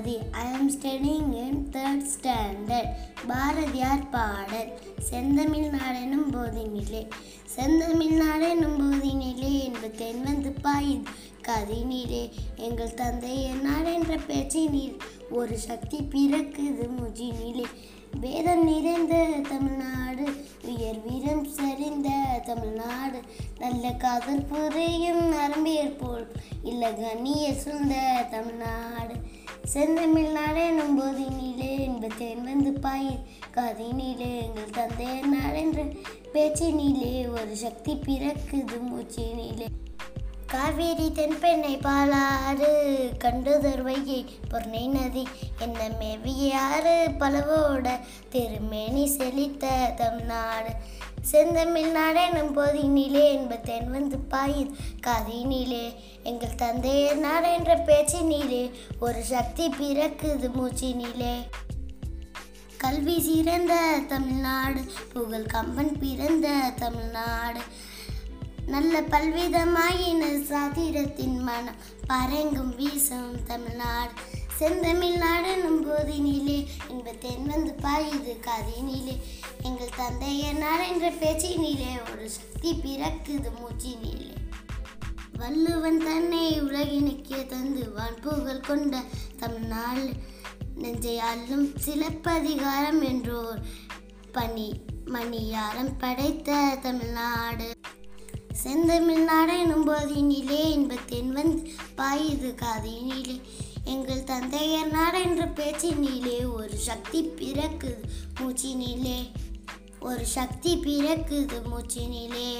Studying in third standard Bharathiyar பாடல். செந்தமிழ் நாடெனும் போதினிலே. செந்தமிழ் நாடெனும் போதினிலே என்பது தென்வந்து பாயின் கதினிலே. எங்கள் தந்தையர் என்ற பேச்சினில் ஒரு சக்தி பிறக்குது முஜினிலே. வேதம் நிறைந்த தமிழ்நாடு உயர் வீரம் சரிந்த தமிழ்நாடு. நல்ல காதல் புரியும் நரம்பியர் போல் இல்ல கண்ணிய சுந்த தமிழ்நாடு. செந்தமிழ் போதி நீலே என்பத்தேன் வந்து பாய் கதினிலே எங்கள் தந்தையர் நாடென்ற பேச்சினிலே ஒரு சக்தி பிறக்குது மூச்சினிலே காவேரி தென்பெண்ணை பாலாறு கண்டுதர் வைகை பொர்ணை நதி என்ன மேவியாறு பலவோட திருமேனி செழித்த தமிழ்நாடு செந்தமிழ் நாடெனும் போதினிலே என்பதென் வந்து பாயுது நிலே எங்கள் தந்தையர் நாடென்ற பேச்சினிலே ஒரு சக்தி பிறக்குது மூச்சினிலே. கல்வி சிறந்த தமிழ்நாடு புகழ் கம்பன் பிறந்த தமிழ்நாடு. நல்ல பல்விதமாயின சாதிரத்தின் மனம். பரங்கும் வீசும் தமிழ்நாடு செந்தமிழ்நாடெனும் போதினிலே. இன்ப தென் வந்து பாயுது காதினிலே. எங்கள் தந்தைய நாடு என்ற பேச்சினிலே ஒரு சக்தி பிறக்குது மூச்சினிலே. வள்ளுவன் தன்னை உலகினுக்கே தந்து வான்புகழ் கொண்ட தமிழ்நாடு. நெஞ்சை அல்லும் சிலப்பதிகாரம் என்றோர் பணி மணியாரம் படைத்த தமிழ்நாடு. செந்தமிழ்நாடு எனும் போதினிலே இன்பத்தென் வந்து பாயுது காதினிலே. எங்கள் தந்தையர் நாடு என்ற பேச்சினிலே ஒரு சக்தி பிறக்குது மூச்சினிலே. ஒரு சக்தி பிறக்குது மூச்சினிலே.